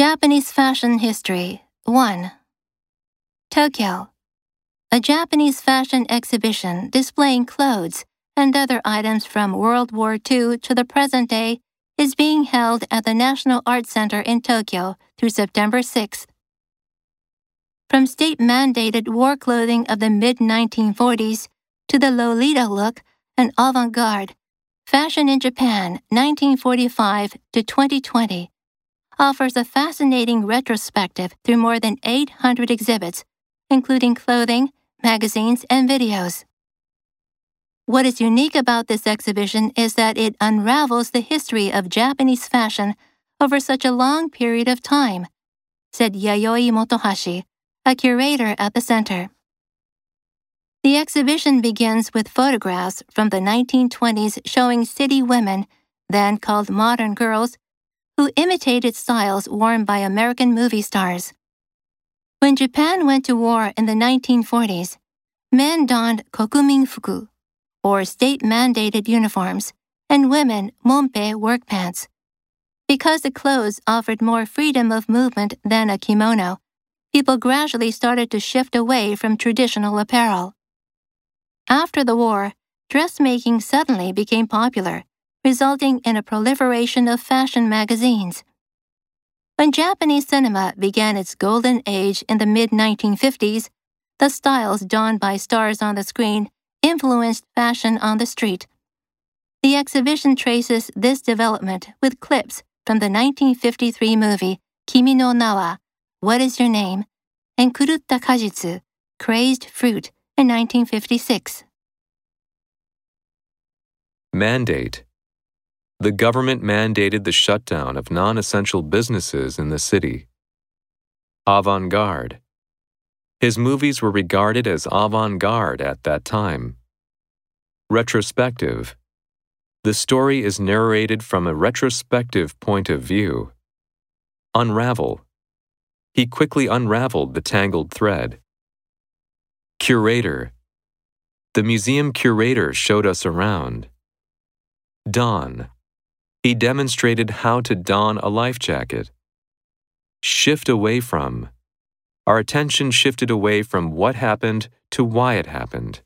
Japanese Fashion History 1. Tokyo. A Japanese fashion exhibition displaying clothes and other items from World War II to the present day is being held at the National Art Center in Tokyo through September 6th. From state mandated war clothing of the mid 1940s to the Lolita look and avant garde, Fashion in Japan 1945 to 2020 offers a fascinating retrospective through more than 800 exhibits, including clothing, magazines, and videos. What is unique about this exhibition is that it unravels the history of Japanese fashion over such a long period of time, said Yayoi Motohashi, a curator at the center. The exhibition begins with photographs from the 1920s showing city women, then called modern girls, who imitated styles worn by American movie stars. When Japan went to war in the 1940s, men donned kokumin fuku, or state mandated uniforms, and women monpe work pants. Because the clothes offered more freedom of movement than a kimono, people gradually started to shift away from traditional apparel. After the war, dressmaking suddenly became popular resulting in a proliferation of fashion magazines. When Japanese cinema began its golden age in the mid 1950s, the styles donned by stars on the screen influenced fashion on the street. The exhibition traces this development with clips from the 1953 movie Kimi no Nawa, What is Your Name, and Kurutta Kajitsu, Crazed Fruit, in 1956. Mandate the government mandated the shutdown of non essential businesses in the city. Avant garde. His movies were regarded as avant garde at that time. Retrospective. The story is narrated from a retrospective point of view. Unravel. He quickly unraveled the tangled thread. Curator. The museum curator showed us around. Don. He demonstrated how to don a life jacket. Shift away from. Our attention shifted away from what happened to why it happened.